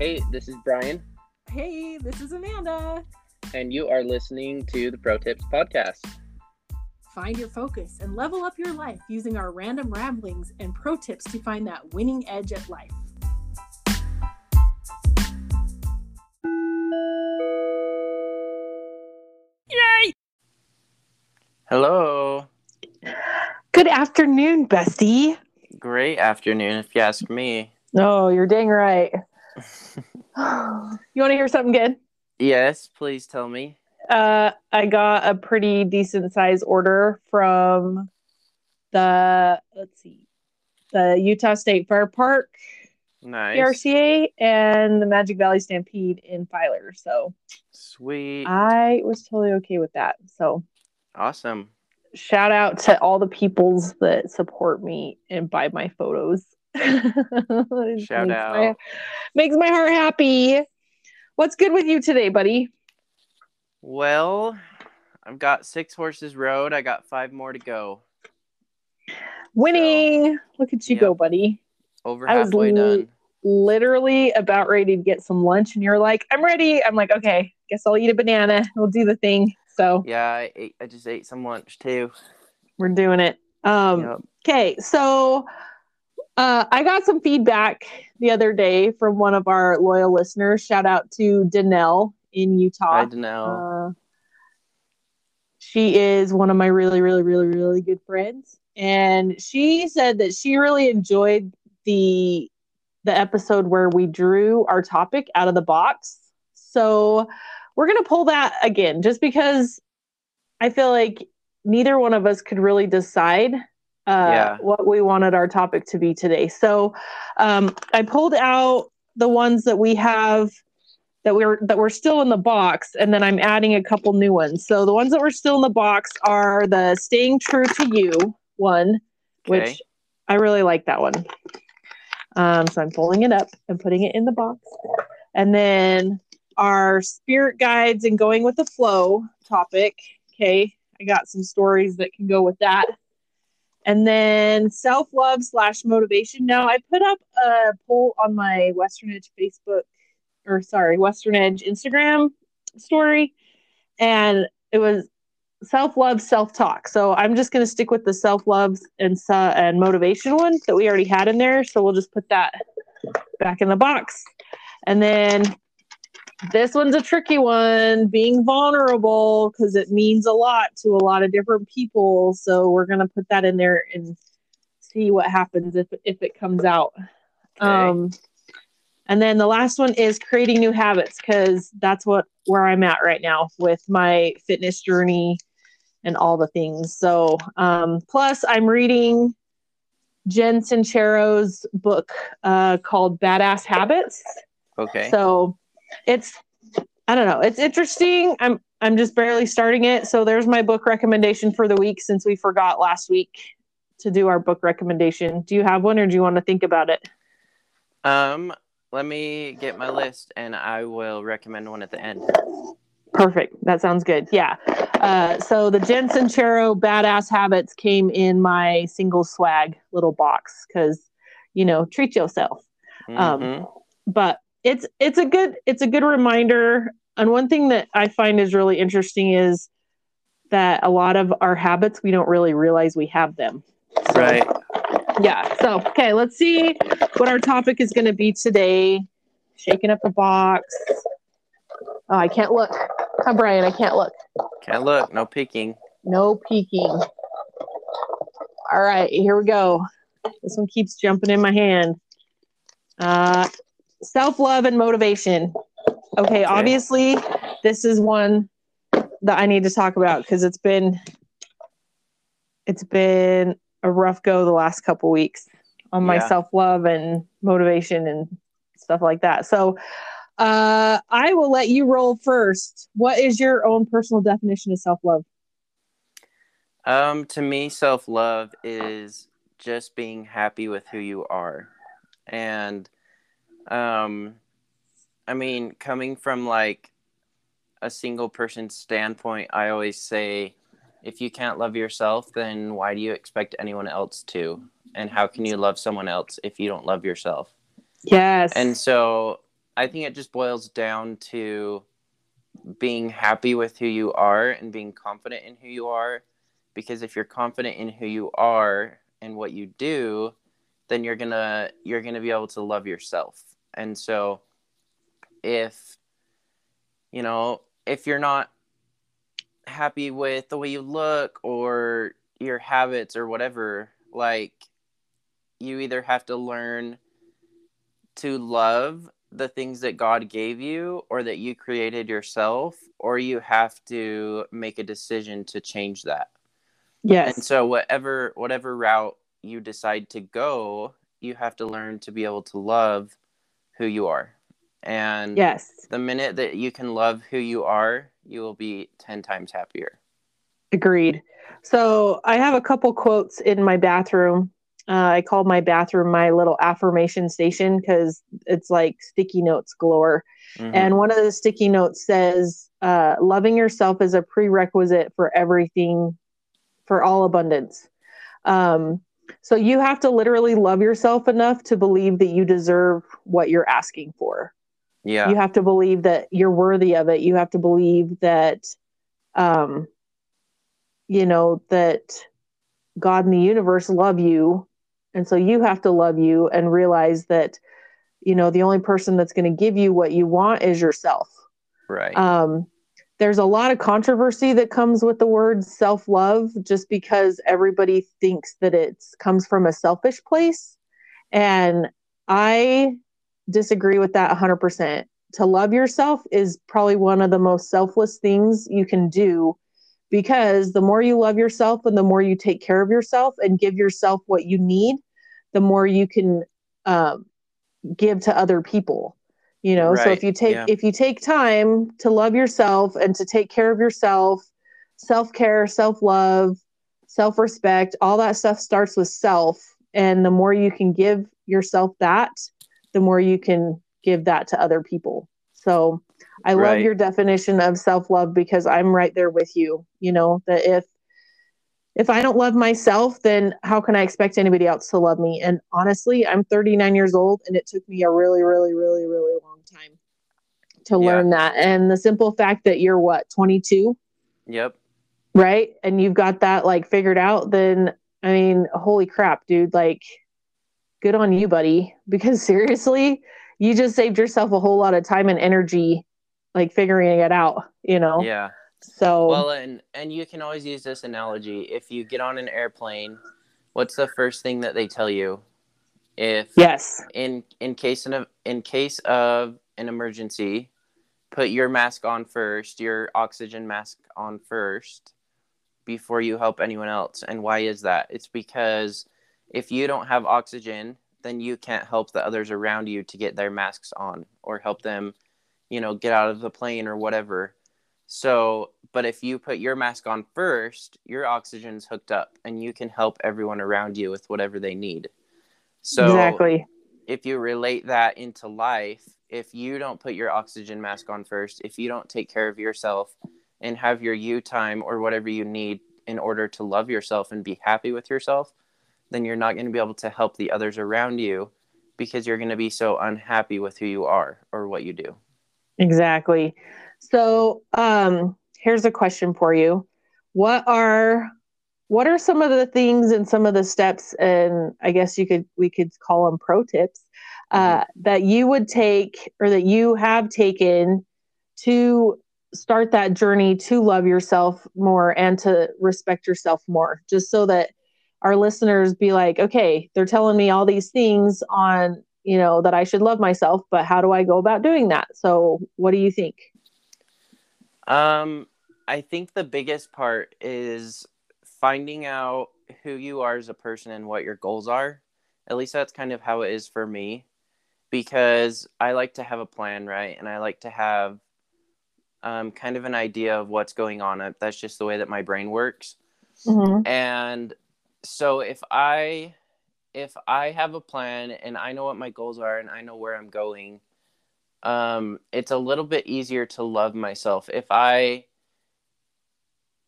Hey, this is Bryan, Hey, this is Amanda. and you are listening to the Pro Tips Podcast. Find your focus and level up your life using our random ramblings and pro tips to find that winning edge at life. Yay! Hello. Good afternoon, bestie. Great afternoon, if you ask me. Oh, you're dang right. you want to hear something good? Yes, please tell me. Uh, I got a pretty decent size order from the let's see, the Utah State Fair Park Nice. PRCA and the Magic Valley Stampede in Filer. So Sweet. I was totally okay with that. So awesome. shout out to all the peoples that support me and buy my photos. Shout makes out. my- makes my heart happy. What's good with you today, buddy? Well, I've got six horses rode. I got five more to go. Winning. Look at you Yep. go, buddy. Over I was halfway l- done. Literally about ready to get some lunch, and you're like, I'm ready. I'm like, okay, guess I'll eat a banana. We'll do the thing. So Yeah, I ate, I just ate some lunch too. we're doing it. Um, Yep. Okay, so uh, I got some feedback the other day from one of our loyal listeners. Shout out to Danelle in Utah. I don't. Uh, she is one of my really, really, really, really good friends, and she said that she really enjoyed the the episode where we drew our topic out of the box. So we're gonna pull that again, just because I feel like neither one of us could really decide uh, Yeah. what we wanted our topic to be today. So um, I pulled out the ones that we have that we're that we're still in the box, and then I'm adding a couple new ones. So the ones that were still in the box are the "Staying True to You" one, Okay. which I really like that one. Um, so I'm pulling it up and putting it in the box, and then our spirit guides and going with the flow topic. Okay, I got some stories that can go with that. And then self love slash motivation. Now, I put up a poll on my Western Edge Facebook, or sorry, Western Edge Instagram story, and it was self love, self talk. So I'm just going to stick with the self love and so- and motivation one that we already had in there. So we'll just put that back in the box. And then this one's a tricky one being vulnerable because it means a lot to a lot of different people so we're going to put that in there and see what happens if, if it comes out Okay. um and then the last one is creating new habits because that's what where i'm at right now with my fitness journey and all the things so um plus i'm reading jen sincero's book uh, called badass habits okay. so it's I don't know. It's interesting. I'm I'm just barely starting it. So there's my book recommendation for the week since we forgot last week to do our book recommendation. Do you have one or do you want to think about it? um, let me get my list, and I will recommend one at the end. Perfect. That sounds good. Yeah. Uh, so the Jen Sincero Badass Habits came in my single swag little box because, you know, treat yourself. Um, Mhm. but it's it's a good it's a good reminder. And one thing that i find is really interesting is that a lot of our habits we don't really realize we have them. So, right. yeah. So okay let's see what our topic is going to be today. Shaking up the box. Oh i can't look. Come bryan i can't look. Can't look. No peeking. no peeking. All right here we go. This one keeps jumping in my hand. Uh self-love and motivation. Okay obviously this is one that i need to talk about because it's been it's been a rough go the last couple weeks on my Yeah. self-love and motivation and stuff like that. So uh i will let you roll first. What is your own personal definition of self-love? Um, to me, self love is just being happy with who you are, and um, I mean, coming from like a single person standpoint, I always say, if you can't love yourself, then why do you expect anyone else to? And how can you love someone else if you don't love yourself? Yes. And so I think it just boils down to being happy with who you are and being confident in who you are. Because if you're confident in who you are and what you do, then you're gonna you're gonna be able to love yourself. And so if you know, if you're not happy with the way you look or your habits or whatever, like you either have to learn to love the things that God gave you or that you created yourself, or you have to make a decision to change that. Yes. And so whatever whatever route you decide to go, you have to learn to be able to love who you are. And yes. the minute that you can love who you are, you will be 10 times happier. Agreed. So I have a couple quotes in my bathroom. Uh, I call my bathroom my little affirmation station because it's like sticky notes galore. Mm-hmm. And one of the sticky notes says, uh, loving yourself is a prerequisite for everything, for all abundance. Um, so you have to literally love yourself enough to believe that you deserve what you're asking for. Yeah. You have to believe that you're worthy of it. You have to believe that um you know that God and the universe love you. And so you have to love you and realize that you know the only person that's going to give you what you want is yourself. Right. Um there's a lot of controversy that comes with the word self-love just because everybody thinks that it comes from a selfish place. And i disagree with that 100% to love yourself is probably one of the most selfless things you can do because the more you love yourself and the more you take care of yourself and give yourself what you need the more you can um, give to other people you know right. so if you take yeah. if you take time to love yourself and to take care of yourself self-care self-love self-respect all that stuff starts with self and the more you can give yourself that the more you can give that to other people so i right. love your definition of self-love because i'm right there with you you know that if if I don't love myself, then how can I expect anybody else to love me? And honestly, I'm 39 years old and it took me a really, really, really, really long time to yeah. learn that. And the simple fact that you're what, 22? Yep. Right. And you've got that like figured out, then I mean, holy crap, dude. Like, good on you, buddy. Because seriously, you just saved yourself a whole lot of time and energy, like figuring it out, you know? Yeah. So well, and and you can always use this analogy. If you get on an airplane, what's the first thing that they tell you? If yes, in in case of in case of an emergency, put your mask on first, your oxygen mask on first, before you help anyone else. And why is that? It's because if you don't have oxygen, then you can't help the others around you to get their masks on or help them, you know, get out of the plane or whatever. So, but if you put your mask on first, your oxygen's hooked up and you can help everyone around you with whatever they need. So, exactly. If you relate that into life, if you don't put your oxygen mask on first, if you don't take care of yourself and have your you time or whatever you need in order to love yourself and be happy with yourself, then you're not going to be able to help the others around you because you're going to be so unhappy with who you are or what you do. Exactly. So um, here's a question for you: What are what are some of the things and some of the steps, and I guess you could we could call them pro tips uh, mm-hmm. that you would take or that you have taken to start that journey to love yourself more and to respect yourself more, just so that our listeners be like, okay, they're telling me all these things on you know that I should love myself, but how do I go about doing that? So, what do you think? Um, I think the biggest part is finding out who you are as a person and what your goals are. At least that's kind of how it is for me because I like to have a plan, right? And I like to have um, kind of an idea of what's going on. That's just the way that my brain works. Mm-hmm. And so if I if I have a plan and I know what my goals are and I know where I'm going, um, it's a little bit easier to love myself if I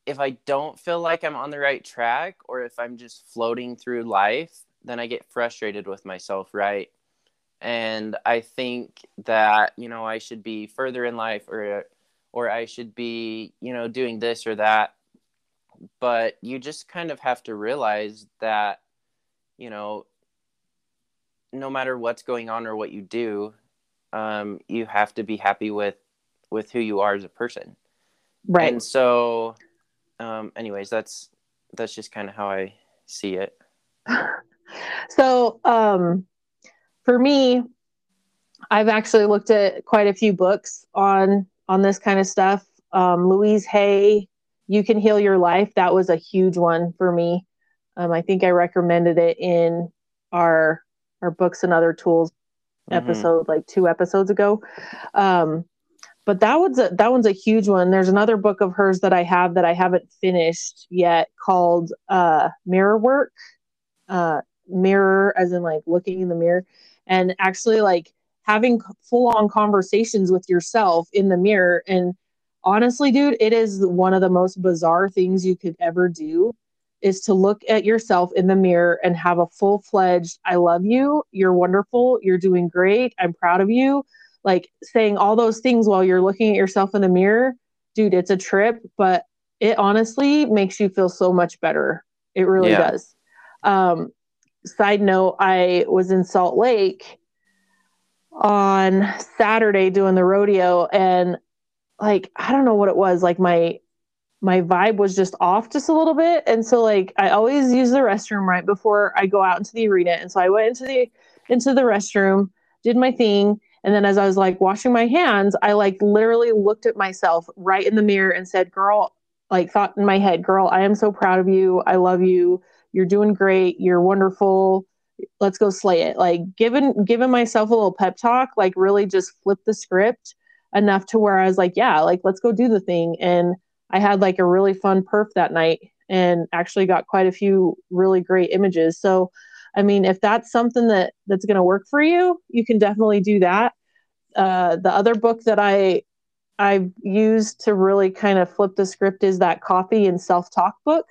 if I don't feel like I'm on the right track or if I'm just floating through life, then I get frustrated with myself, right? and I think that you know I should be further in life or or I should be you know doing this or that but you just kind of have to realize that you know no matter what's going on or what you do um, you have to be happy with with who you are as a person. Right. And so um, anyways that's that's just kind of how i see it. So um for me i've actually looked at quite a few books on on this kind of stuff. Um, louise hay you can heal your life that was a huge one for me. Um, i think i recommended it in our our books and other tools Mhm. episode like two episodes ago. Um but that one's a that one's a huge one. There's another book of hers that i have that i haven't finished yet called uh mirror work. Uh mirror as in like looking in the mirror. And actually like having full on conversations with yourself in the mirror. And honestly dude it is one of the most bizarre things you could ever do is to look at yourself in the mirror and have a full-fledged i love you you're wonderful you're doing great i'm proud of you. Like saying all those things while you're looking at yourself in the mirror dude it's a trip but it honestly makes you feel so much better. It really Yeah. does. Um side note i was in salt lake on saturday doing the rodeo and like i don't know what it was like my my vibe was just off just a little bit. And so like i always use the restroom right before i go out into the arena. And so i went into the into the restroom did my thing. And then as i was like washing my hands i like literally looked at myself right in the mirror and said girl like thought in my head girl i am so proud of you. I love you. You're doing great. You're wonderful. Let's go slay it. Like giving giving myself a little pep talk like really just flip the script enough to where i was like yeah like let's go do the thing. And I had like a really fun perf that night and actually got quite a few really great images. So, I mean, if that's something that that's going to work for you, you can definitely do that. Uh, the other book that I I've used to really kind of flip the script is that coffee and self talk book,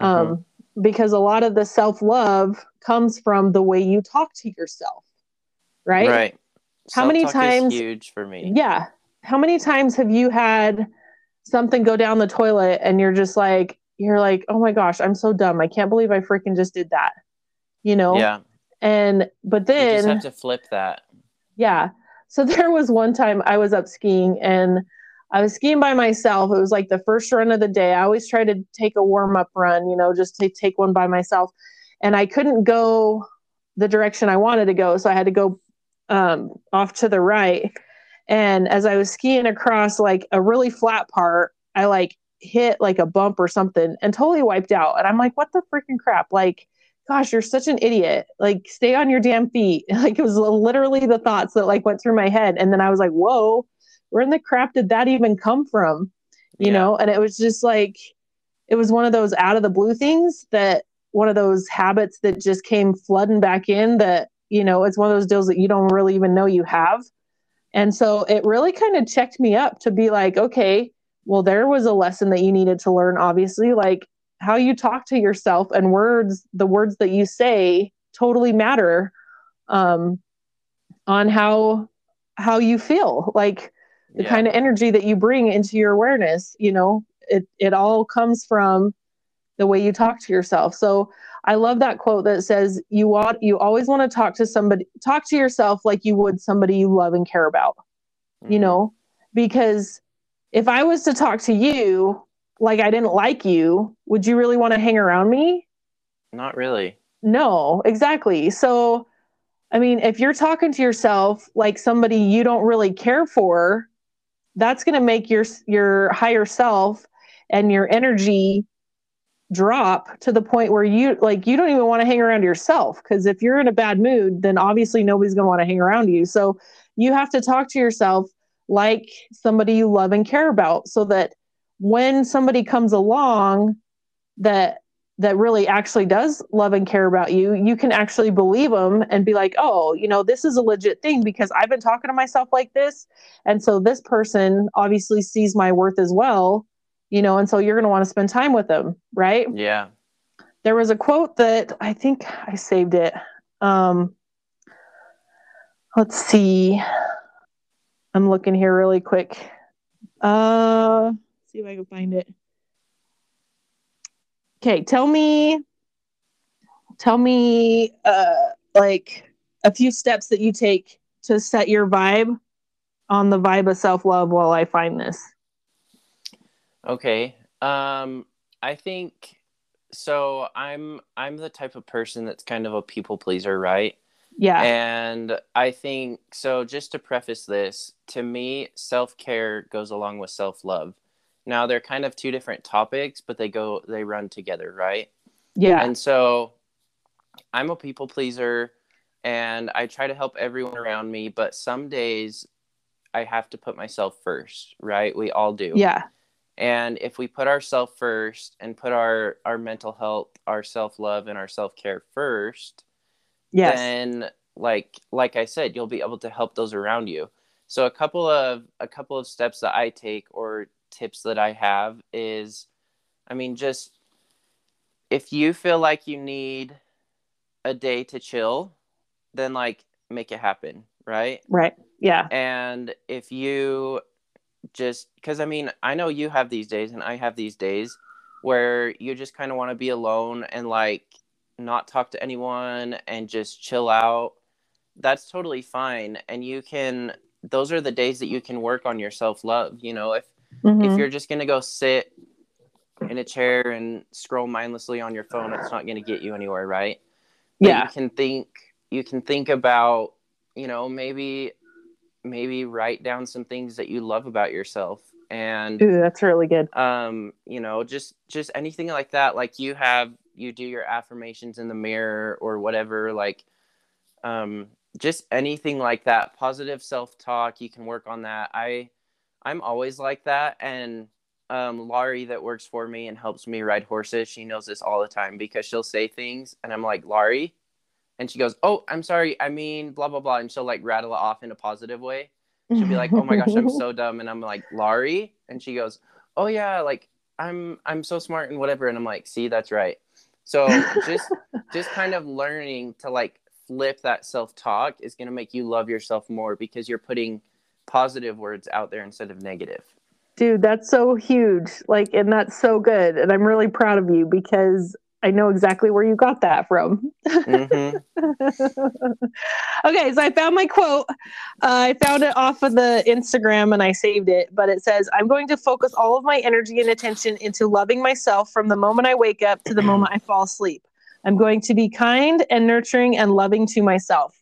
um, because a lot of the self love comes from the way you talk to yourself, right? right How many times- huge for me Yeah. How many times have you had something go down the toilet and you're just like, you're like, oh my gosh, I'm so dumb. I can't believe I freaking just did that. You know? yeah And, but then you just have to flip that yeah. So there was one time I was up skiing and I was skiing by myself. It was like the first run of the day. I always try to take a warm up run, you know, just to take one by myself. And I couldn't go the direction I wanted to go. So I had to go um, off to the right. And as I was skiing across like a really flat part, I like hit like a bump or something and totally wiped out. And I'm like, what the freaking crap? Like, gosh, you're such an idiot. Like, stay on your damn feet. Like, it was literally the thoughts that like went through my head. And then I was like, whoa, where in the crap did that even come from? You Yeah. know? And it was just like, it was one of those out of the blue things that one of those habits that just came flooding back in that, you know, it's one of those deals that you don't really even know you have. And so it really kind of checked me up to be like, okay, well, there was a lesson that you needed to learn, obviously. Like, how you talk to yourself and words the words that you say totally matter um, on how how you feel like the yeah. kind of energy that you bring into your awareness you know it it all comes from the way you talk to yourself so i love that quote that says you want you always want to talk to somebody talk to yourself like you would somebody you love and care about. You Mhm. know? Because if i was to talk to you like i didn't like you would you really want to hang around me? Not really. No exactly. So i mean if you're talking to yourself like somebody you don't really care for that's going to make your your higher self and your energy drop to the point where you like you don't even want to hang around yourself because if you're in a bad mood then obviously nobody's going to want to hang around you. So you have to talk to yourself like somebody you love and care about so that when somebody comes along that that really actually does love and care about you you can actually believe them and be like oh you know this is a legit thing because i've been talking to myself like this and so this person obviously sees my worth as well you know and so you're going to want to spend time with them right yeah there was a quote that I think I saved it. Um, let's see. I'm looking here really quick. Uh, see if I can find it. Okay, tell me, tell me, uh, like a few steps that you take to set your vibe on the vibe of self love while I find this. Okay. Um, I think so. I'm I'm the type of person that's kind of a people pleaser, right? Yeah. And I think so. Just to preface this, to me, self care goes along with self love. Now they're kind of two different topics, but they go they run together, right? yeah. And so I'm a people pleaser and I try to help everyone around me, but some days I have to put myself first, right? We all do. yeah. And if we put ourselves first and put our our mental health, our self-love and our self-care first, Yes. then like like I said, you'll be able to help those around you. So a couple of a couple of steps that I take or tips that I have is I mean just if you feel like you need a day to chill, then like make it happen, right? right. Yeah. And if you just cuz I mean, I know you have these days and I have these days where you just kind of want to be alone and like not talk to anyone and just chill out. That's totally fine and you can those are the days that you can work on your self-love, you know, if Mhm. if you're just going to go sit in a chair and scroll mindlessly on your phone it's not going to get you anywhere right But yeah. you can think you can think about you know maybe maybe write down some things that you love about yourself and Ooh, that's really good. um you know just just anything like that like you have you do your affirmations in the mirror or whatever like um just anything like that positive self-talk you can work on that i i'm always like that and um laurie that works for me and helps me ride horses she knows this all the time because she'll say things and i'm like laurie and she goes oh i'm sorry i mean blah blah blah and she'll like rattle it off in a positive way she'll be like, "Oh my gosh, I'm so dumb," and I'm like, "Laurie," and she goes, "Oh yeah, like I'm I'm so smart and whatever," and I'm like, "See, that's right." So just just kind of learning to like flip that self talk is going to make you love yourself more because you're putting positive words out there instead of negative. Dude, that's so huge. Like, and that's so good. And I'm really proud of you because I know exactly where you got that from. hmm okay, so I found my quote. Uh, I found it off of the Instagram and I saved it, but it says, I'm going to focus all of my energy and attention into loving myself from the moment I wake up to the moment I fall asleep. I'm going to be kind and nurturing and loving to myself.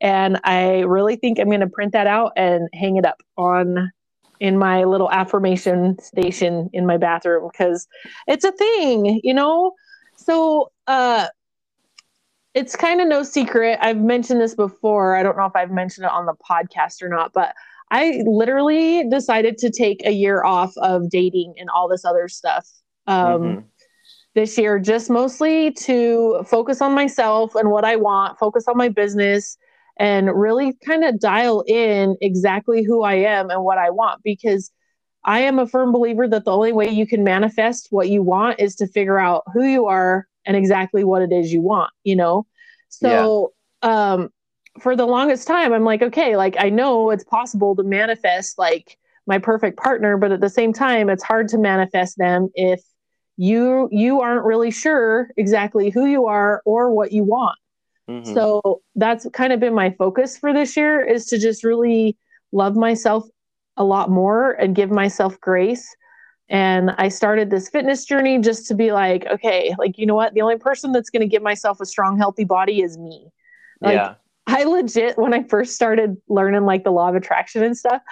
And I really think I'm going to print that out and hang it up on in my little affirmation station in my bathroom because it's a thing, you know? So, uh, it's kind of no secret. I've mentioned this before. I don't know if I've mentioned it on the podcast or not, but I literally decided to take a year off of dating and all this other stuff um, Mhm. this year, just mostly to focus on myself and what I want, focus on my business, and really kind of dial in exactly who I am and what I want because I am a firm believer that the only way you can manifest what you want is to figure out who you are and exactly what it is you want, you know? So, um, for the longest time, I'm like, okay, like I know it's possible to manifest like my perfect partner, but at the same time, it's hard to manifest them if you you aren't really sure exactly who you are or what you want. Mhm. So that's kind of been my focus for this year is to just really love myself a lot more and give myself grace. And I started this fitness journey just to be like, okay, like, you know what? The only person that's going to give myself a strong, healthy body is me. Like, yeah. I legit, when I first started learning like the law of attraction and stuff,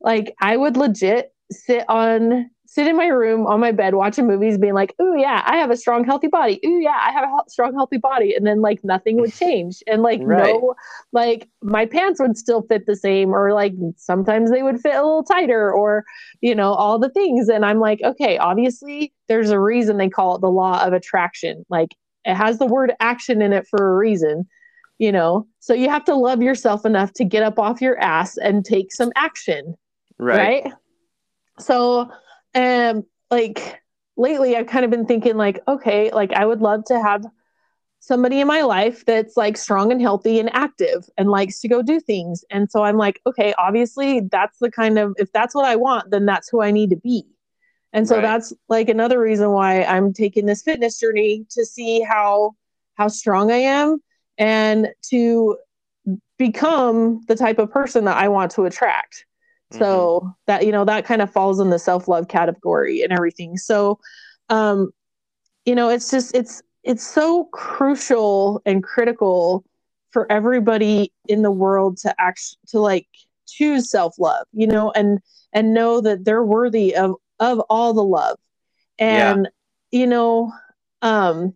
like I would legit sit on, sit in my room on my bed watching movies, being like, "Ooh, yeah, I have a strong, healthy body. Ooh, yeah, I have a hel- strong, healthy body," and then like nothing would change, and like Right. no, like my pants would still fit the same, or like sometimes they would fit a little tighter, or you know all the things, and I'm like, okay, obviously there's a reason they call it the law of attraction. Like it has the word action in it for a reason you know so you have to love yourself enough to get up off your ass and take some action Right. right, so um like lately i've kind of been thinking like okay like i would love to have somebody in my life that's like strong and healthy and active and likes to go do things. And so I'm like, okay, obviously that's the kind of if that's what I want, then that's who I need to be. And so Right. that's like another reason why I'm taking this fitness journey to see how how strong I am and to become the type of person that I want to attract. So that you know that kind of falls in the self-love category and everything. So um you know it's just it's it's so crucial and critical for everybody in the world to act to like choose self-love, you know, and and know that they're worthy of of all the love. And you know, um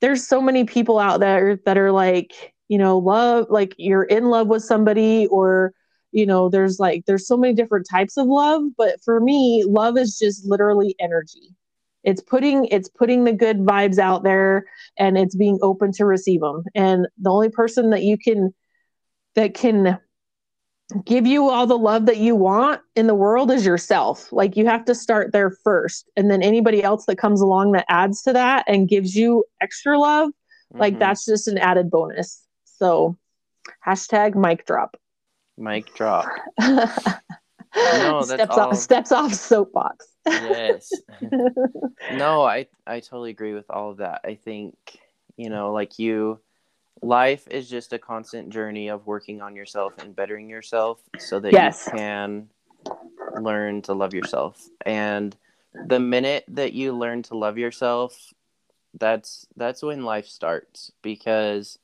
there's so many people out there that are like, you know, love like you're in love with somebody or you know, there's like there's so many different types of love, but for me, love is just literally energy. It's putting it's putting the good vibes out there and it's being open to receive them. And the only person that you can that can give you all the love that you want in the world is yourself. Like you have to start there first. And then anybody else that comes along that adds to that and gives you extra love, like Mhm. that's just an added bonus. So hashtag mic drop. Mic drop. no, that's steps all- off steps off soapbox. Yes. no, I I totally agree with all of that. I think, you know, like you life is just a constant journey of working on yourself and bettering yourself so that Yes. you can learn to love yourself. And the minute that you learn to love yourself, that's that's when life starts because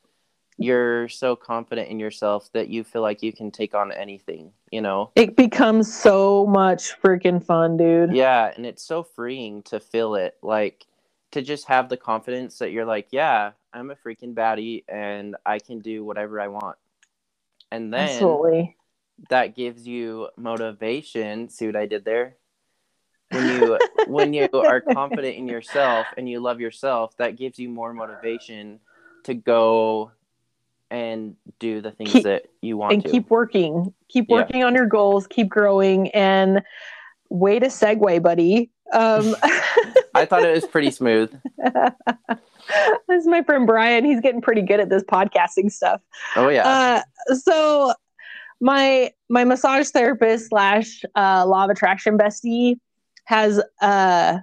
you're so confident in yourself that you feel like you can take on anything, you know. It becomes so much freaking fun, dude. Yeah, and it's so freeing to feel it. Like to just have the confidence that you're like, yeah, I'm a freaking baddie and I can do whatever I want. And then Absolutely. that gives you motivation. See what I did there? When you when you are confident in yourself and you love yourself, that gives you more motivation to go and do the things Keep- that you want and to. keep working. Keep Yeah. working on your goals, keep growing and way to segue, buddy. Um I thought it was pretty smooth. this is my friend Bryan. He's getting pretty good at this podcasting stuff. Oh yeah. Uh, so my my massage therapist slash uh, law of attraction bestie has uh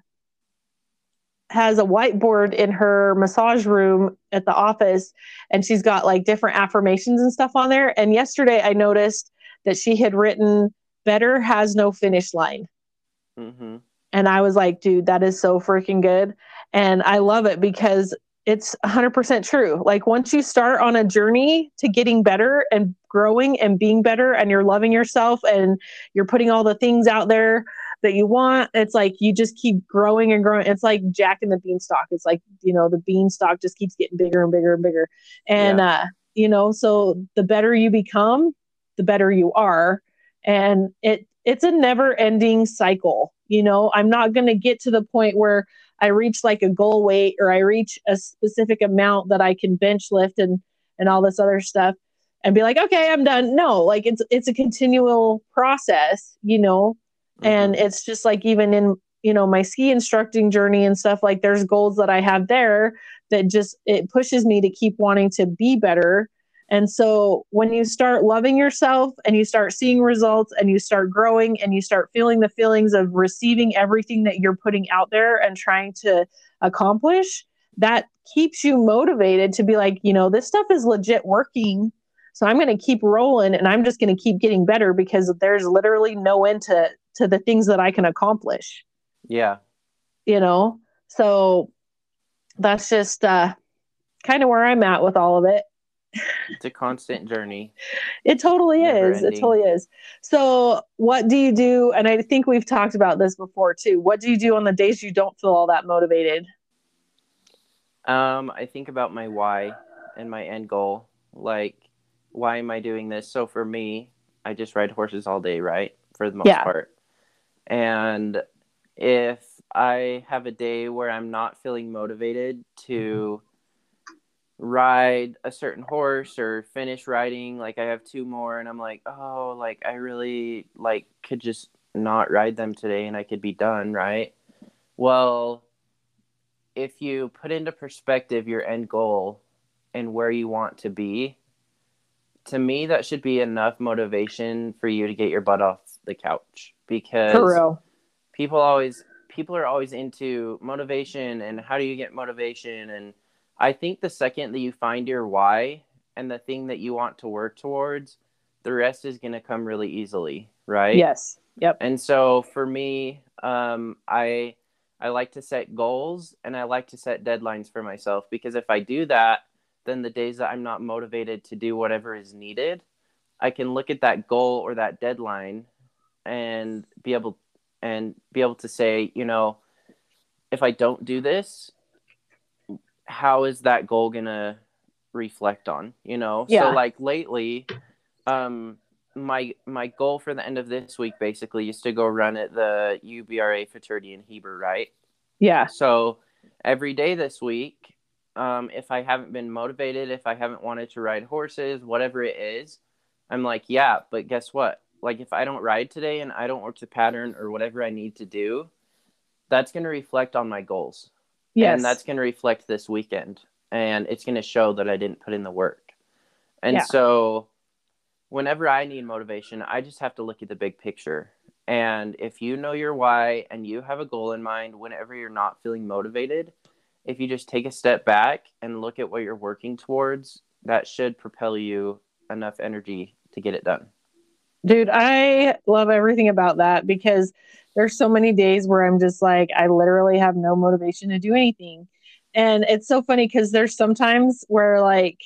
has a whiteboard in her massage room at the office and she's got like different affirmations and stuff on there and yesterday i noticed that she had written better has no finish line hmm and I was like, dude, that is so freaking good. And I love it because it's 100% true. Like, once you start on a journey to getting better and growing and being better, and you're loving yourself and you're putting all the things out there that you want, it's like you just keep growing and growing. It's like Jack and the Beanstalk. It's like, you know, the beanstalk just keeps getting bigger and bigger and bigger. And, uh, you know, so the better you become, the better you are. And it, it's a never ending cycle. You know, I'm not going to get to the point where I reach like a goal weight or I reach a specific amount that I can bench lift and and all this other stuff and be like, okay, I'm done. No, like it's it's a continual process, you know, and Mm-hmm. it's just like even in you know my ski instructing journey and stuff like there's goals that I have there that just it pushes me to keep wanting to be better. And so when you start loving yourself and you start seeing results and you start growing and you start feeling the feelings of receiving everything that you're putting out there and trying to accomplish, that keeps you motivated to be like, you know, this stuff is legit working. So I'm going to keep rolling and I'm just going to keep getting better because there's literally no end to to the things that I can accomplish, yeah. you know? So that's just uh kind of where I'm at with all of it. It's a constant journey. It totally Never is. It totally is. So, what do you do? And I think we've talked about this before too. What do you do on the days you don't feel all that motivated? Um, I think about my why and my end goal. Like, why am I doing this? So for me, I just ride horses all day, right? For the most Yeah. part. And if I have a day where I'm not feeling motivated to mm-hmm. ride a certain horse or finish riding, like I have two more and I'm like, oh, like I really like could just not ride them today and I could be done, right? Well, if you put into perspective your end goal and where you want to be, to me that should be enough motivation for you to get your butt off the couch because people always people are always into motivation and how do you get motivation and I think the second that you find your why and the thing that you want to work towards, the rest is going to come really easily, right? Yes. Yep. And so for me, um, I I like to set goals and I like to set deadlines for myself because if I do that, then the days that I'm not motivated to do whatever is needed, I can look at that goal or that deadline and be able and be able to say, you know, if I don't do this, how is that goal gonna reflect on? You know, Yeah. so like lately, um, my my goal for the end of this week basically is to go run at the UBRA futurity in Heber, right? Yeah. So every day this week, um, if I haven't been motivated, if I haven't wanted to ride horses, whatever it is, I'm like, yeah, but guess what? Like if I don't ride today and I don't work the pattern or whatever I need to do, that's going to reflect on my goals. Yes. And that's going to reflect this weekend. And it's going to show that I didn't put in the work. And Yeah. so whenever I need motivation, I just have to look at the big picture. And if you know your why and you have a goal in mind, whenever you're not feeling motivated, if you just take a step back and look at what you're working towards, that should propel you enough energy to get it done. Dude, I love everything about that because there's so many days where I'm just like, I literally have no motivation to do anything. And it's so funny because there's sometimes where like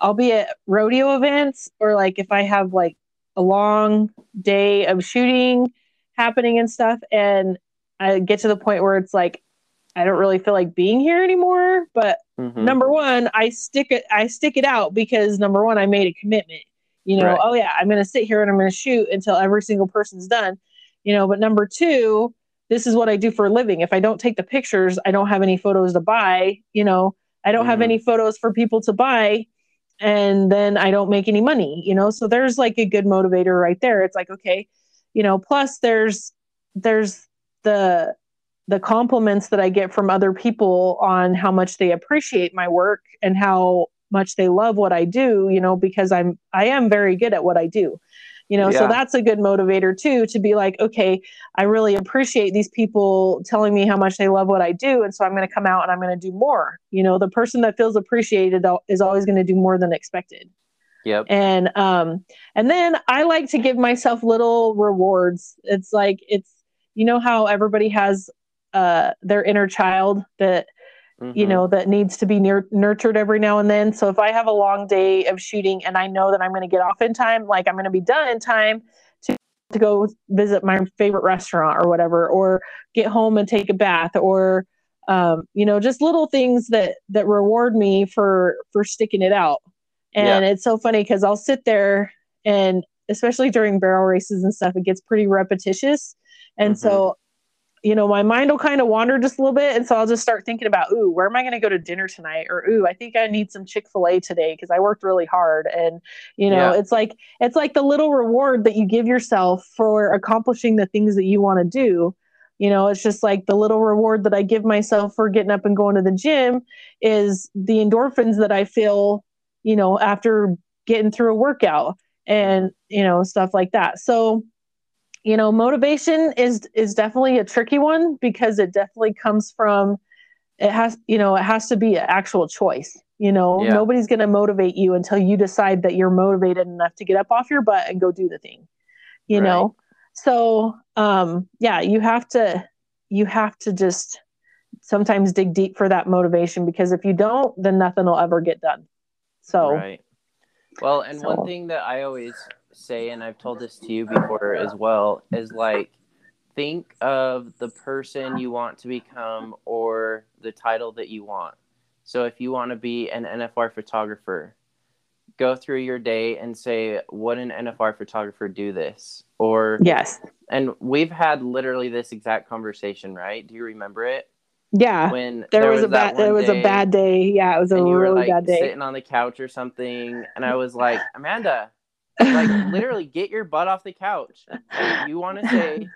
I'll be at rodeo events or like if I have like a long day of shooting happening and stuff, and I get to the point where it's like, I don't really feel like being here anymore. But Mhm. number one, I stick it I stick it out because number one, I made a commitment. You know, Right. oh yeah, I'm gonna sit here and I'm gonna shoot until every single person's done. You know, but number two, this is what I do for a living. If I don't take the pictures, I don't have any photos to buy, you know, I don't have Mhm. any photos for people to buy and then I don't make any money, you know. So there's like a good motivator right there. It's like, okay, you know, plus there's there's the the compliments that I get from other people on how much they appreciate my work and how much they love what I do, you know, because I'm I am very good at what I do. You know, so that's a good motivator too to be like, okay, I really appreciate these people telling me how much they love what I do and so I'm going to come out and I'm going to do more. You know, the person that feels appreciated is always going to do more than expected Yep. and um and then i like to give myself little rewards it's like it's you know how everybody has uh their inner child that you Mhm. know that needs to be nur- nurtured every now and then so if i have a long day of shooting and i know that i'm going to get off in time like i'm going to be done in time to to go visit my favorite restaurant or whatever or get home and take a bath or um, you know just little things that that reward me for for sticking it out and it's so funny because i'll sit there and especially during barrel races and stuff it gets pretty repetitious and Mhm. so you know my mind will kind of wander just a little bit and so i'll just start thinking about ooh where am i going to go to dinner tonight? or ooh i think i need some chick-fil-a today because i worked really hard. And you know Yeah. it's like it's like the little reward that you give yourself for accomplishing the things that you want to do. You know it's just like the little reward that i give myself for getting up and going to the gym is the endorphins that i feel you know after getting through a workout and you know stuff like that. So you know motivation is is definitely a tricky one because it definitely comes from it has you know it has to be an actual choice you know Yeah. nobody's going to motivate you until you decide that you're motivated enough to get up off your butt and go do the thing you Right. know so um yeah you have to you have to just sometimes dig deep for that motivation because if you don't then nothing will ever get done so Right. Well, and So- one thing that I always say, and I've told this to you before as well, is like think of the person you want to become or the title that you want. So if you want to be an NFR photographer, go through your day and say, "Would an NFR photographer do this?" Or yes and we've had literally this exact conversation, right? Do you remember it? yeah When there, was, a bad there was a day- bad day yeah it was a and you were really like bad day sitting on the couch or something and i was like amanda like literally get your butt off the couch you want to say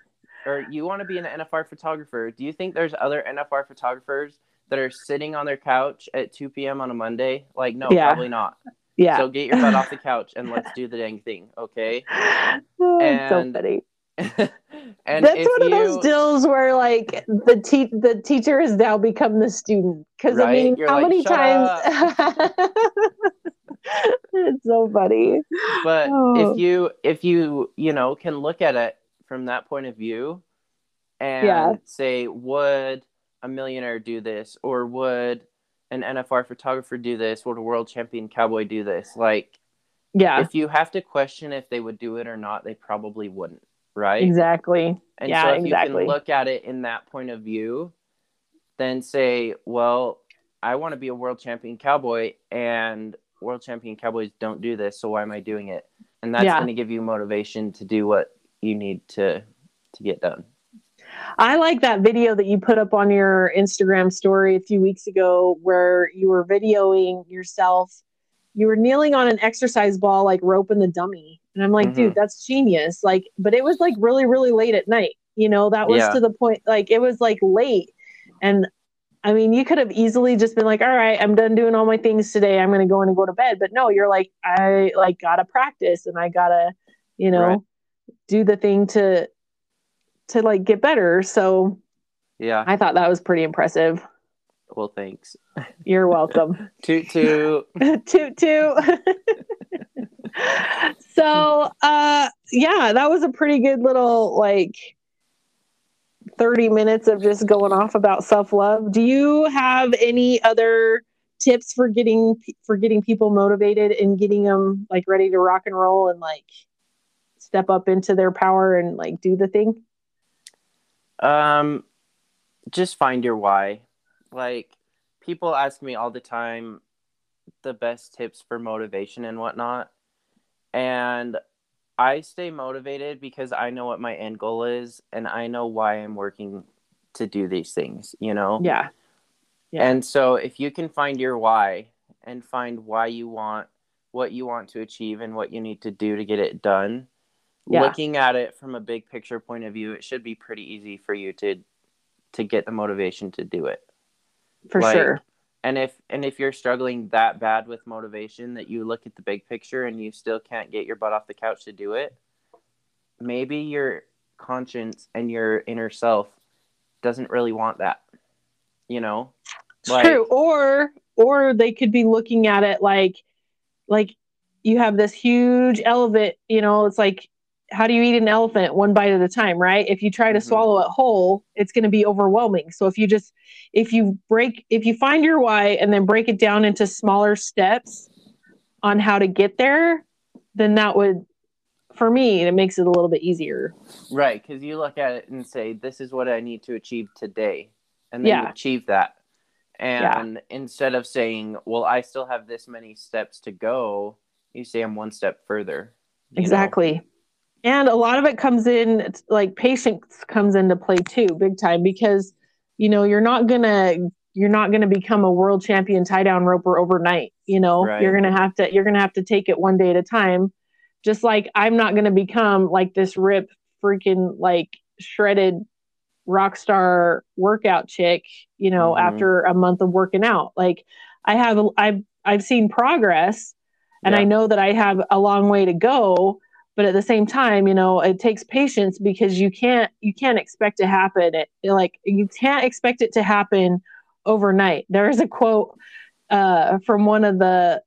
or you want to be an nfr photographer do you think there's other nfr photographers that are sitting on their couch at 2 p.m. on a Monday, like, no, Yeah. probably not. Yeah. So get your butt off the couch and let's do the dang thing, okay? Oh, it's so funny. and That's one of those deals where like the te- the teacher has now become the student because I mean You're how like, many times it's so funny. But Oh. if you if you you know can look at it from that point of view and Yeah. say would a millionaire do this? Or would an nfr photographer do this? Would a world champion cowboy do this? Like yeah. if you have to question if they would do it or not they probably wouldn't right? Exactly. And yeah, so if exactly. you can look at it in that point of view then say well i want to be a world champion cowboy and world champion cowboys don't do this so why am i doing it and that's Yeah. going to give you motivation to do what you need to to get done I like that video that you put up on your Instagram story a few weeks ago where you were videoing yourself. You were kneeling on an exercise ball, like roping the dummy. And I'm like, Mhm. dude, that's genius. Like, but it was like really, really late at night. You know, that was Yeah. to the point, like, it was like late. And I mean, you could have easily just been like, all right, I'm done doing all my things today. I'm going to go in and go to bed. But no, you're like, I like gotta practice and I gotta, you know, Right. do the thing to, to like get better. So yeah I thought that was pretty impressive. well thanks You're welcome. toot toot toot toot. so uh yeah, that was a pretty good little like 30 minutes of just going off about self-love. Do you have any other tips for getting for getting people motivated and getting them like ready to rock and roll and like step up into their power and like do the thing? Um, just find your why. Like people ask me all the time the best tips for motivation and whatnot, and I stay motivated because I know what my end goal is and I know why I'm working to do these things. You know. Yeah. Yeah. And so if you can find your why and find why you want what you want to achieve and what you need to do to get it done, Yeah. looking at it from a big picture point of view, it should be pretty easy for you to to get the motivation to do it. For like- sure. And if and if you're struggling that bad with motivation that you look at the big picture and you still can't get your butt off the couch to do it, maybe your conscience and your inner self doesn't really want that. You know? Like- true. Or or they could be looking at it like like you have this huge elephant, you know, it's like how do you eat an elephant one bite at a time, right? If you try to Mhm. swallow it whole, it's going to be overwhelming. So if you just if you break if you find your why and then break it down into smaller steps on how to get there, then that would for me it makes it a little bit easier. Right, because you look at it and say, "This is what I need to achieve today," and then you achieve that. And instead of saying, "Well, I still have this many steps to go," you say, "I'm one step further." exactly know? And a lot of it comes in like patience comes into play too, big time, because you know, you're not gonna you're not gonna become a world champion tie down roper overnight. You know, Right. you're gonna have to you're gonna have to take it one day at a time. Just like I'm not gonna become like this rip freaking like shredded rock star workout chick, you know, Mhm. after a month of working out. Like I have I've I've seen progress and I know that I have a long way to go but at the same time you know it takes patience because you can't you can't expect to happen it like you can't expect it to happen overnight there is a quote uh, from one of the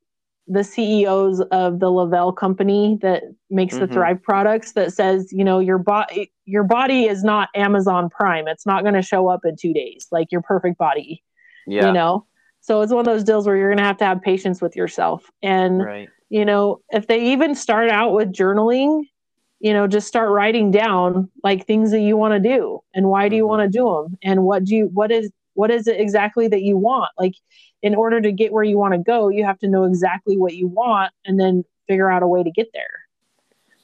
the CEOs of the Le-Vel company that makes the Mhm. Thrive products that says, you know, your body your body is not Amazon Prime. It's not going to show up in 2 days like your perfect body, Yeah. you know. So it's one of those deals where you're going to have to have patience with yourself. And Right. You know, if they even start out with journaling, you know, just start writing down like things that you want to do and why do you Mhm. want to do them and what do you what is what is it exactly that you want? Like in order to get where you want to go, you have to know exactly what you want and then figure out a way to get there.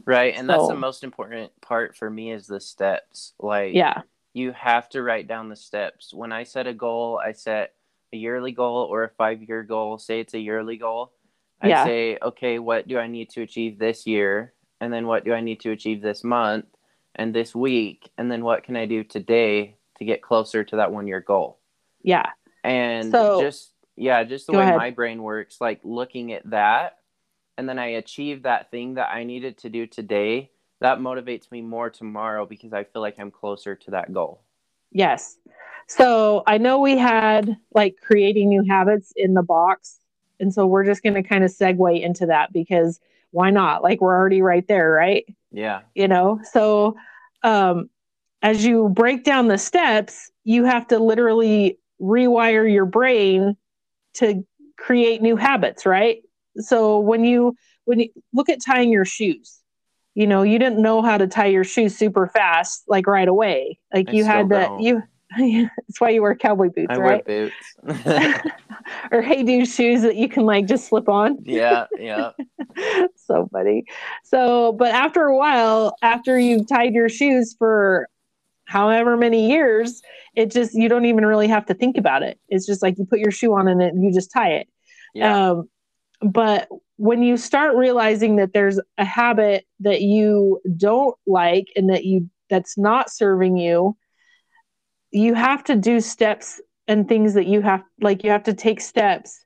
Right. And that's the most important part for me is the steps. Like Yeah. you have to write down the steps. When I set a goal, I set a yearly goal or a five year goal. Say it's a yearly goal. I Yeah. say, okay, what do I need to achieve this year? And then what do I need to achieve this month and this week? And then what can I do today to get closer to that one year goal? Yeah. And So- just yeah, just the way ahead. my brain works, like looking at that and then I achieve that thing that I needed to do today, that motivates me more tomorrow because I feel like I'm closer to that goal. Yes. So I know we had like creating new habits in the box. And so we're just going to kind of segue into that because why not? Like we're already right there, right? Yeah. You know? So um, as you break down the steps, you have to literally rewire your brain to create new habits, right? So when you when you look at tying your shoes, you know, you didn't know how to tie your shoes super fast like right away. Like I you had to don't. you that's why you wear cowboy boots, I right? wear boots. or hey dude shoes that you can like just slip on. yeah, yeah. so funny. So, but after a while, after you've tied your shoes for however many years, it just you don't even really have to think about it. It's just like you put your shoe on and it, you just tie it. Yeah. Um, but when you start realizing that there's a habit that you don't like and that you that's not serving you, you have to do steps and things that you have like you have to take steps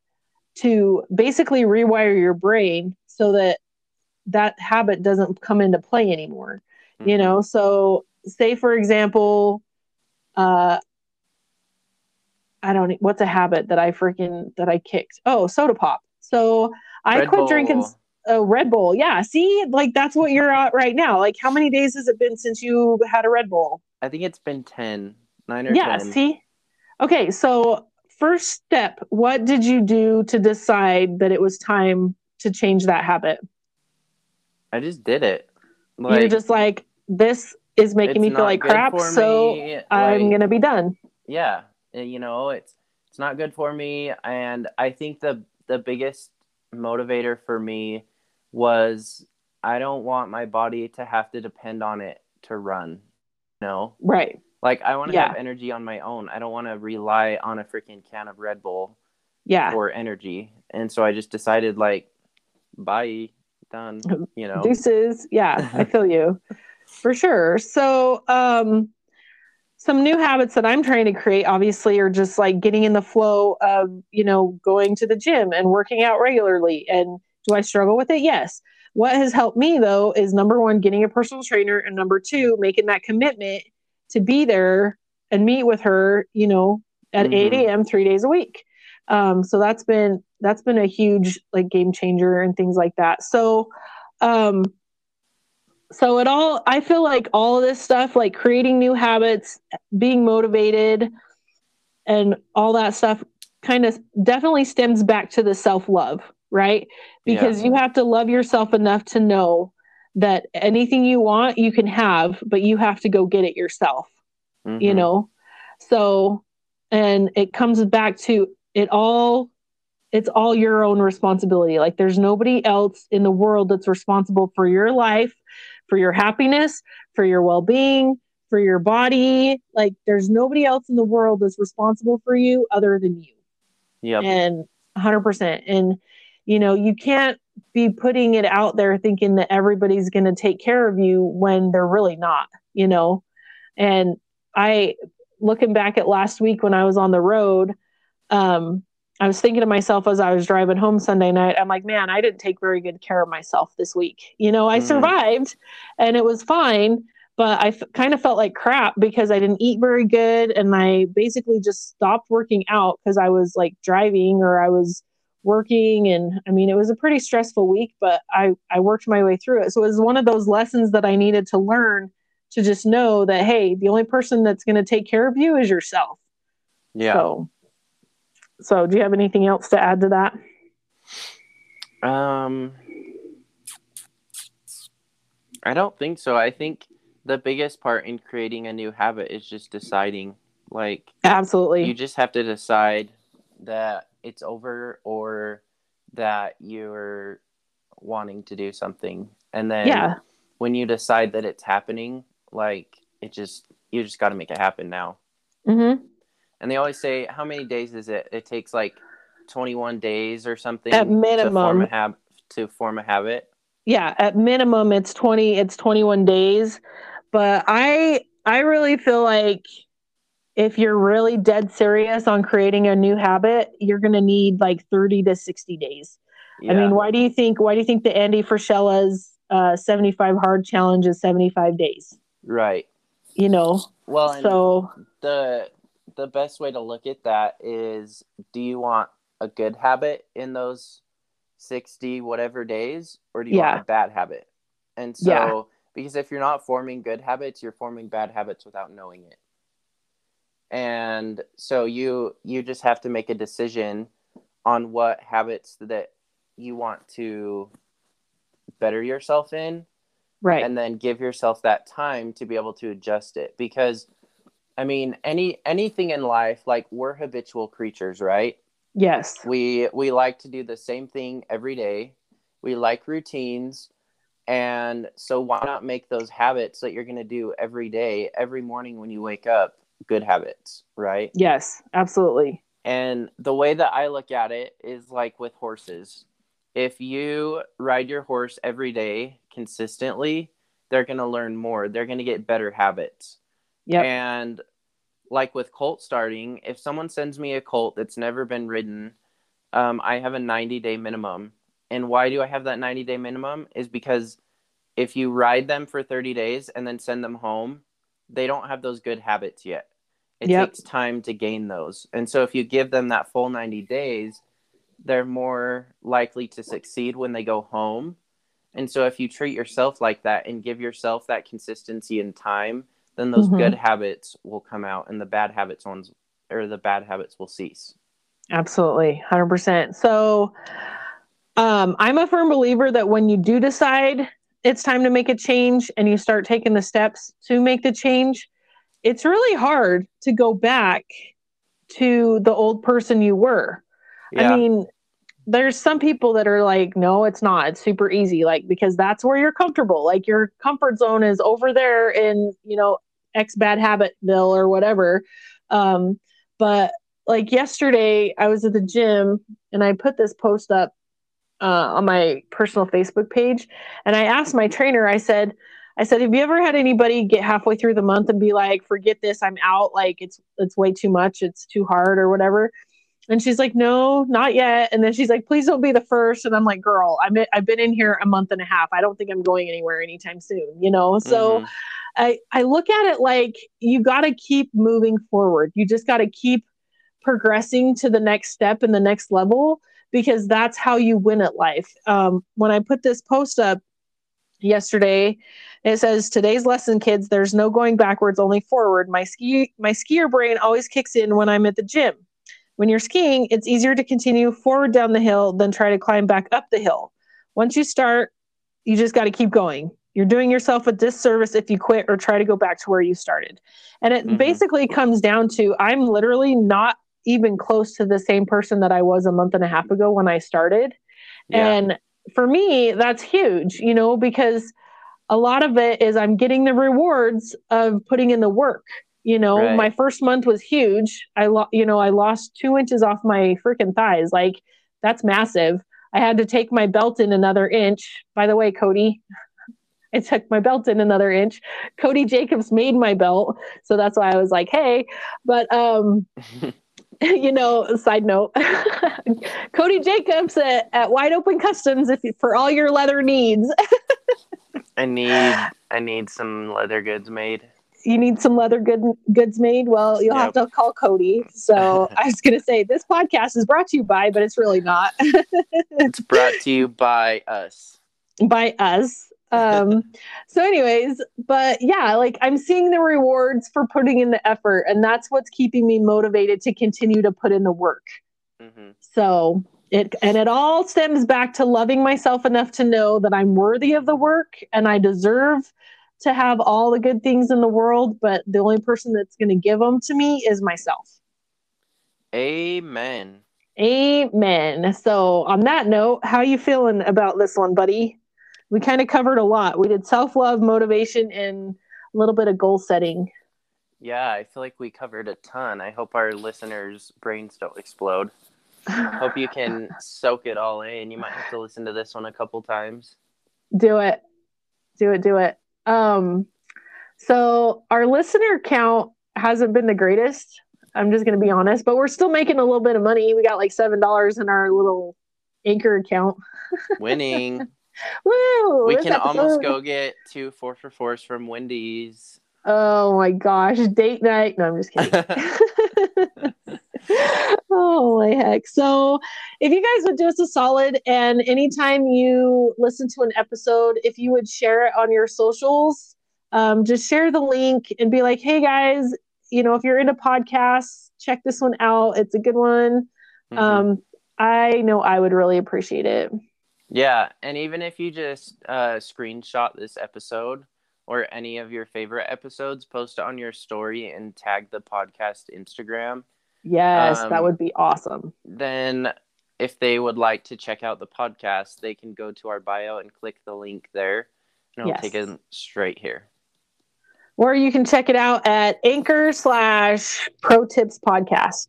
to basically rewire your brain so that that habit doesn't come into play anymore you Mhm. know? So say for example uh i don't what's a habit that i freaking that i kicked? Oh soda pop. So i Red quit drinking Bull. s- a red bull. Yeah see? Like that's what you're at right now. Like how many days has it been since you had a red bull? I think it's been 10, 9 or yeah 10. see? Okay so first step what did you do to decide that it was time to change that habit? I just did it. you're just like this is making me feel like crap so me, i'm gonna be done. Yeah you know it's it's not good for me and i think the the biggest motivator for me was i don't want my body to have to depend on it to run you know? Right like i want to Yeah. have energy on my own. I don't want to rely on a freaking can of red bull yeah. for energy. And so i just decided like bye done you know? Deuces. Yeah i feel you. For sure. So um some new habits that i'm trying to create obviously are just like getting in the flow of you know going to the gym and working out regularly. And do i struggle with it? Yes. What has helped me though is number one getting a personal trainer and number two making that commitment to be there and meet with her you know at Mhm. 8 a.m three days a week. Um, so that's been that's been a huge like game changer and things like that. So um so it all i feel like all of this stuff like creating new habits being motivated and all that stuff kind of definitely stems back to the self-love right? Because you have to love yourself enough to know that anything you want you can have but you have to go get it yourself you Mhm. know? So and it comes back to it all it's all your own responsibility. Like there's nobody else in the world that's responsible for your life for your happiness for your well-being for your body. Like there's nobody else in the world that's responsible for you other than you. Yeah and 100% and you know you can't be putting it out there thinking that everybody's going to take care of you when they're really not you know and i looking back at last week when i was on the road um i was thinking to myself as i was driving home sunday night i'm like man i didn't take very good care of myself this week you know i Mhm. survived and it was fine but I f- kind of felt like crap because I didn't eat very good and I basically just stopped working out because I was like driving or I was working and I mean it was a pretty stressful week but I I worked my way through it. So it was one of those lessons that I needed to learn to just know that hey, the only person that's going to take care of you is yourself. yeah So So do you have anything else to add to that? Um, I don't think so. I think the biggest part in creating a new habit is just deciding. Like, Absolutely. you just have to decide that it's over or that you're wanting to do something. And then yeah. when you decide that it's happening, like, it just, you just got to make it happen now. Mhm. And they always say, how many days is it? It takes like 21 days or something At to form minimum. a hab- to form a habit. yeah at minimum it's 20 it's 21 days but i i really feel like if you're really dead serious on creating a new habit, you're going to need like 30 to 60 days. I mean, why do you think why do you think the Andy Frisella's uh, 75 hard challenge is 75 days? right. You know. Well, So, the the best way to look at that is do you want a good habit in those 60 whatever days or do you Yeah. want a bad habit and so Yeah. because if you're not forming good habits you're forming bad habits without knowing it and so you you just have to make a decision on what habits that you want to better yourself in. Right. and then give yourself that time to be able to adjust it. Because i mean any anything in life like we're habitual creatures right? Yes. we we like to do the same thing every day. We like routines. And so why not make those habits that you're going to do every day every morning when you wake up good habits right Yes, absolutely. and the way that I look at it is like with horses. If you ride your horse every day consistently, they're going to learn more. They're going to get better habits. Yeah. And like with colt starting, if someone sends me a colt that's never been ridden, um, I have a 90 day minimum. And why do I have that 90 day minimum? Is because if you ride them for 30 days and then send them home, they don't have those good habits yet. It Yep. takes time to gain those. And so if you give them that full 90 days, they're more likely to succeed when they go home. And so if you treat yourself like that and give yourself that consistency and time, then those Mhm. good habits will come out and the bad habits ones or the bad habits will cease. Absolutely, 100%. So, um, I'm a firm believer that when you do decide it's time to make a change and you start taking the steps to make the change, it's really hard to go back to the old person you were. I mean, there's some people that are like, no, it's not. It's super easy. Like, because that's where you're comfortable. Like, your comfort zone is over there in, you know, X bad habit habitville or whatever. Um, but like yesterday, I was at the gym and I put this post up uh, on my personal Facebook page. And I asked my trainer, I said, I said, have you ever had anybody get halfway through the month and be like, forget this, I'm out, like it's it's way too much, it's too hard or whatever? And she's like, no, not yet. And then she's like, please don't be the first. And I'm like, girl, I'm I've been in here a month and a half. I don't think I'm going anywhere anytime soon, you know? So Mhm. I, I look at it like you got to keep moving forward. You just got to keep progressing to the next step and the next level because that's how you win at life. Um, when I put this post up yesterday, it says today's lesson, kids. There's no going backwards, only forward. My ski my skier brain always kicks in when I'm at the gym. When you're skiing, it's easier to continue forward down the hill than try to climb back up the hill. Once you start, you just got to keep going. You're doing yourself a disservice if you quit or try to go back to where you started. And it Mhm. basically comes down to I'm literally not even close to the same person that I was a month and a half ago when I started. Yeah. And for me, that's huge, you know, because a lot of it is I'm getting the rewards of putting in the work. You know, Right. my first month was huge. I, lo- you know, I lost two inches off my freaking thighs. Like that's massive. I had to take my belt in another inch. By the way, Cody, I took my belt in another inch. Cody Jacobs made my belt, so that's why I was like, "Hey," but um, you know, side note, Cody Jacobs at, at Wide Open Customs if you, for all your leather needs. I need I need some leather goods made. you need some leather good, goods made. Well, you'll have to call Cody. So I was going to say this podcast is brought to you by, but it's really not It's brought to you by us. by us. Um, so, anyways, but yeah, like I'm seeing the rewards for putting in the effort, and that's what's keeping me motivated to continue to put in the work. hmm So it and it all stems back to loving myself enough to know that I'm worthy of the work and I deserve to have all the good things in the world, but the only person that's going to give them to me is myself. Amen. Amen. So on that note, how you feeling about this one, buddy? We kind of covered a lot. We did self-love, motivation and a little bit of goal setting. Yeah, I feel like we covered a ton. I hope our listeners' brains don't explode. Hope you can soak it all in. You might have to listen to this one a couple times. do it. Do it, do it. Um so our listener count hasn't been the greatest. I'm just gonna be honest, but we're still making a little bit of money. We got like seven dollars in our little anchor account. Winning. Woo! we can almost go get two four for fours from Wendy's. Oh my gosh, date night. No, I'm just kidding. oh my heck. So if you guys would do us a solid and anytime you listen to an episode, if you would share it on your socials, um, just share the link and be like, hey guys, you know, if you're into podcasts, check this one out. It's a good one. Mhm. Um, I know I would really appreciate it. Yeah, and even if you just uh, screenshot this episode or any of your favorite episodes, post it on your story and tag the podcast Instagram. Yes, that Um, would be awesome. Then, if they would like to check out the podcast, they can go to our bio and click the link there, and it'll Yes. take them straight here. Or you can check it out at anchor slash pro tips podcast.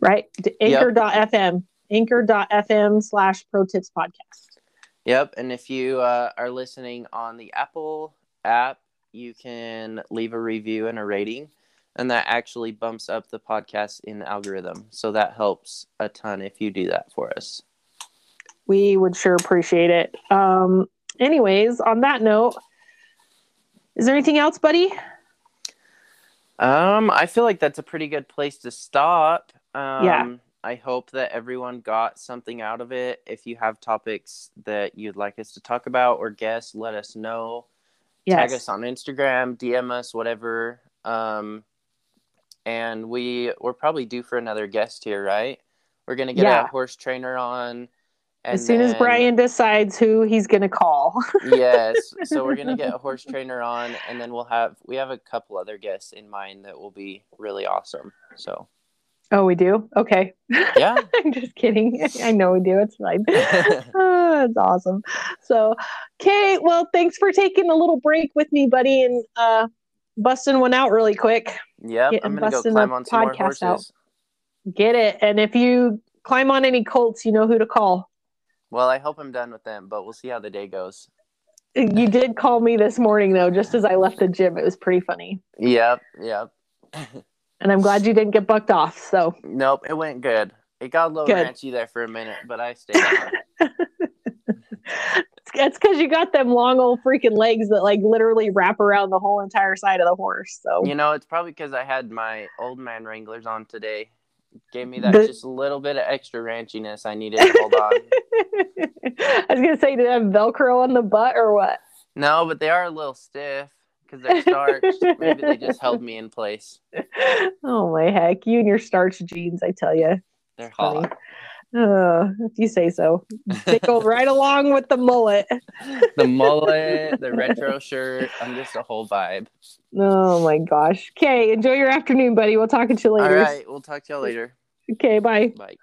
Right? Anchor.fm. Anchor.fm slash pro tips podcast. Yep, and if you uh, are listening on the Apple app, you can leave a review and a rating, and that actually bumps up the podcast in the algorithm. So that helps a ton if you do that for us. We would sure appreciate it. Um, anyways, on that note, is there anything else, buddy? Um, I feel like that's a pretty good place to stop. Um, Yeah. I hope that everyone got something out of it. If you have topics that you'd like us to talk about or guess, let us know. Tag us on Instagram, DM us, whatever. Um, and we we're probably due for another guest here, right? We're gonna get Yeah. a horse trainer on. as soon as Bryan decides who he's going to call. yes. So we're gonna get a horse trainer on, and then we'll have we have a couple other guests in mind that will be really awesome. So oh, we do? Okay. yeah. I'm just kidding. I know we do. It's fine. oh, that's awesome. So, okay. Well, thanks for taking a little break with me, buddy, and uh, busting one out really quick. Yeah, I'm gonna go busting climb on some more podcast out. horses. Get it. And if you climb on any colts, you know who to call. Well, I hope I'm done with them, but we'll see how the day goes. You did call me this morning, though, just as I left the gym. It was pretty funny. Yep, yep. And I'm glad you didn't get bucked off. So, Nope, it went good. It got a little Good. ranchy there for a minute, but I stayed on. it's because you got them long old freaking legs that like literally wrap around the whole entire side of the horse. So, You know, it's probably because I had my old man Wranglers on today. Gave me that The- just a little bit of extra ranchiness I needed to hold on. I was gonna say, did it have Velcro on the butt or what? No, but they are a little stiff because they're starched. Maybe they just held me in place. oh my heck, you and your starch jeans, I tell you. They're Funny. hot. Uh, if you say so. They go right along with the mullet. the mullet, the retro shirt. I'm just a whole vibe. Oh my gosh. Okay, enjoy your afternoon, buddy. We'll talk to you later. right, we'll talk to y'all later. Okay, bye. Bye.